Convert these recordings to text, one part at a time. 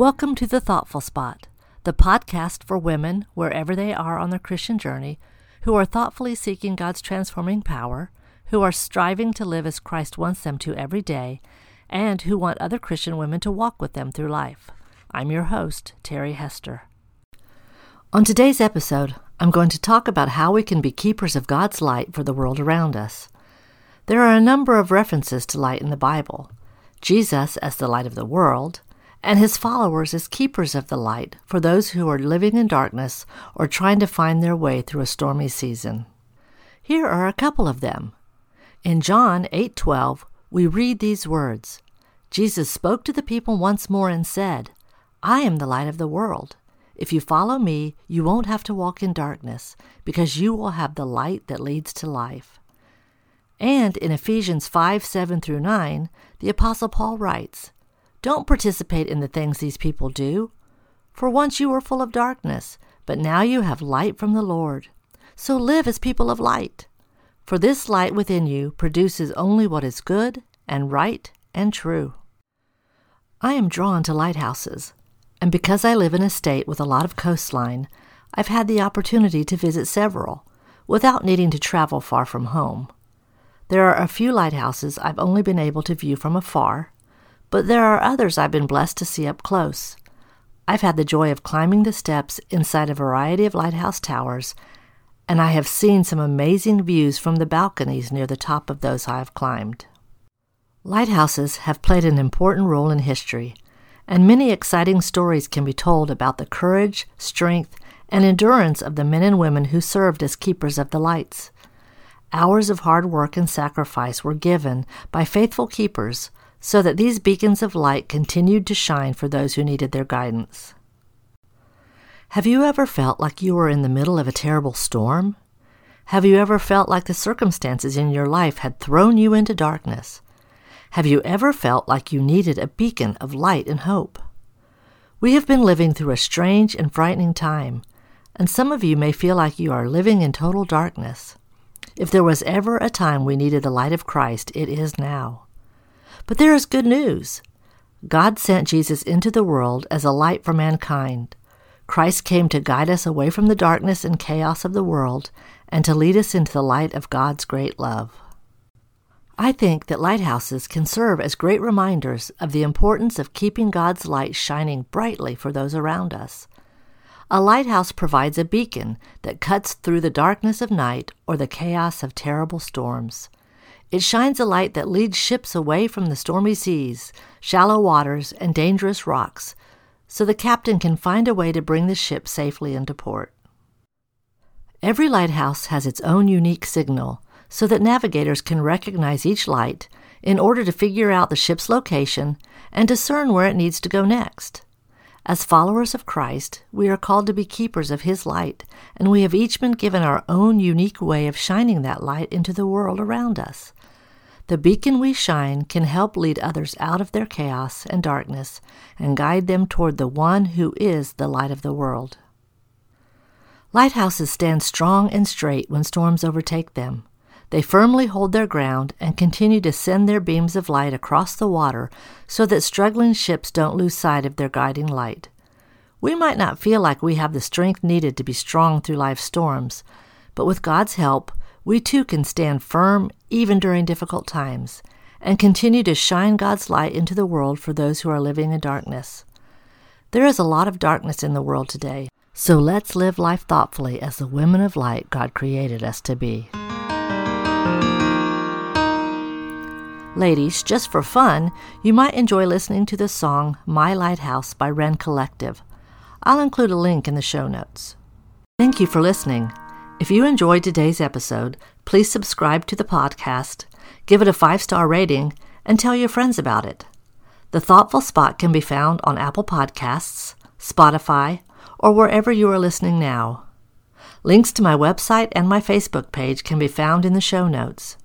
Welcome to The Thoughtful Spot, the podcast for women, wherever they are on their Christian journey, who are thoughtfully seeking God's transforming power, who are striving to live as Christ wants them to every day, and who want other Christian women to walk with them through life. I'm your host, Terry Hester. On today's episode, I'm going to talk about how we can be keepers of God's light for the world around us. There are a number of references to light in the Bible Jesus as the light of the world, and his followers as keepers of the light for those who are living in darkness or trying to find their way through a stormy season. Here are a couple of them. In John 8:12, we read these words. Jesus spoke to the people once more and said, "I am the light of the world. If you follow me, you won't have to walk in darkness, because you will have the light that leads to life." And in Ephesians 5 7 through 9, the Apostle Paul writes, don't participate in the things these people do. For once you were full of darkness, but now you have light from the Lord. So live as people of light. For this light within you produces only what is good and right and true. I am drawn to lighthouses, and because I live in a state with a lot of coastline, I've had the opportunity to visit several without needing to travel far from home. There are a few lighthouses I've only been able to view from afar, but there are others I've been blessed to see up close. I've had the joy of climbing the steps inside a variety of lighthouse towers, and I have seen some amazing views from the balconies near the top of those I have climbed. Lighthouses have played an important role in history, and many exciting stories can be told about the courage, strength, and endurance of the men and women who served as keepers of the lights. Hours of hard work and sacrifice were given by faithful keepers so that these beacons of light continued to shine for those who needed their guidance. Have you ever felt like you were in the middle of a terrible storm? Have you ever felt like the circumstances in your life had thrown you into darkness? Have you ever felt like you needed a beacon of light and hope? We have been living through a strange and frightening time, and some of you may feel like you are living in total darkness. If there was ever a time we needed the light of Christ, it is now. But there is good news. God sent Jesus into the world as a light for mankind. Christ came to guide us away from the darkness and chaos of the world and to lead us into the light of God's great love. I think that lighthouses can serve as great reminders of the importance of keeping God's light shining brightly for those around us. A lighthouse provides a beacon that cuts through the darkness of night or the chaos of terrible storms. It shines a light that leads ships away from the stormy seas, shallow waters, and dangerous rocks, so the captain can find a way to bring the ship safely into port. Every lighthouse has its own unique signal, so that navigators can recognize each light in order to figure out the ship's location and discern where it needs to go next. As followers of Christ, we are called to be keepers of His light, and we have each been given our own unique way of shining that light into the world around us. The beacon we shine can help lead others out of their chaos and darkness and guide them toward the one who is the light of the world. Lighthouses stand strong and straight when storms overtake them. They firmly hold their ground and continue to send their beams of light across the water so that struggling ships don't lose sight of their guiding light. We might not feel like we have the strength needed to be strong through life's storms, but with God's help, we too can stand firm even during difficult times and continue to shine God's light into the world for those who are living in darkness. There is a lot of darkness in the world today, so let's live life thoughtfully as the women of light God created us to be. Ladies, just for fun, you might enjoy listening to the song My Lighthouse by Rend Collective. I'll include a link in the show notes. Thank you for listening. If you enjoyed today's episode, please subscribe to the podcast, give it a five star rating, and tell your friends about it. The Thoughtful Spot can be found on Apple Podcasts, Spotify, or wherever you are listening now. Links to my website and my Facebook page can be found in the show notes.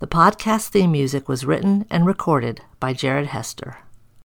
The podcast theme music was written and recorded by Jared Hester.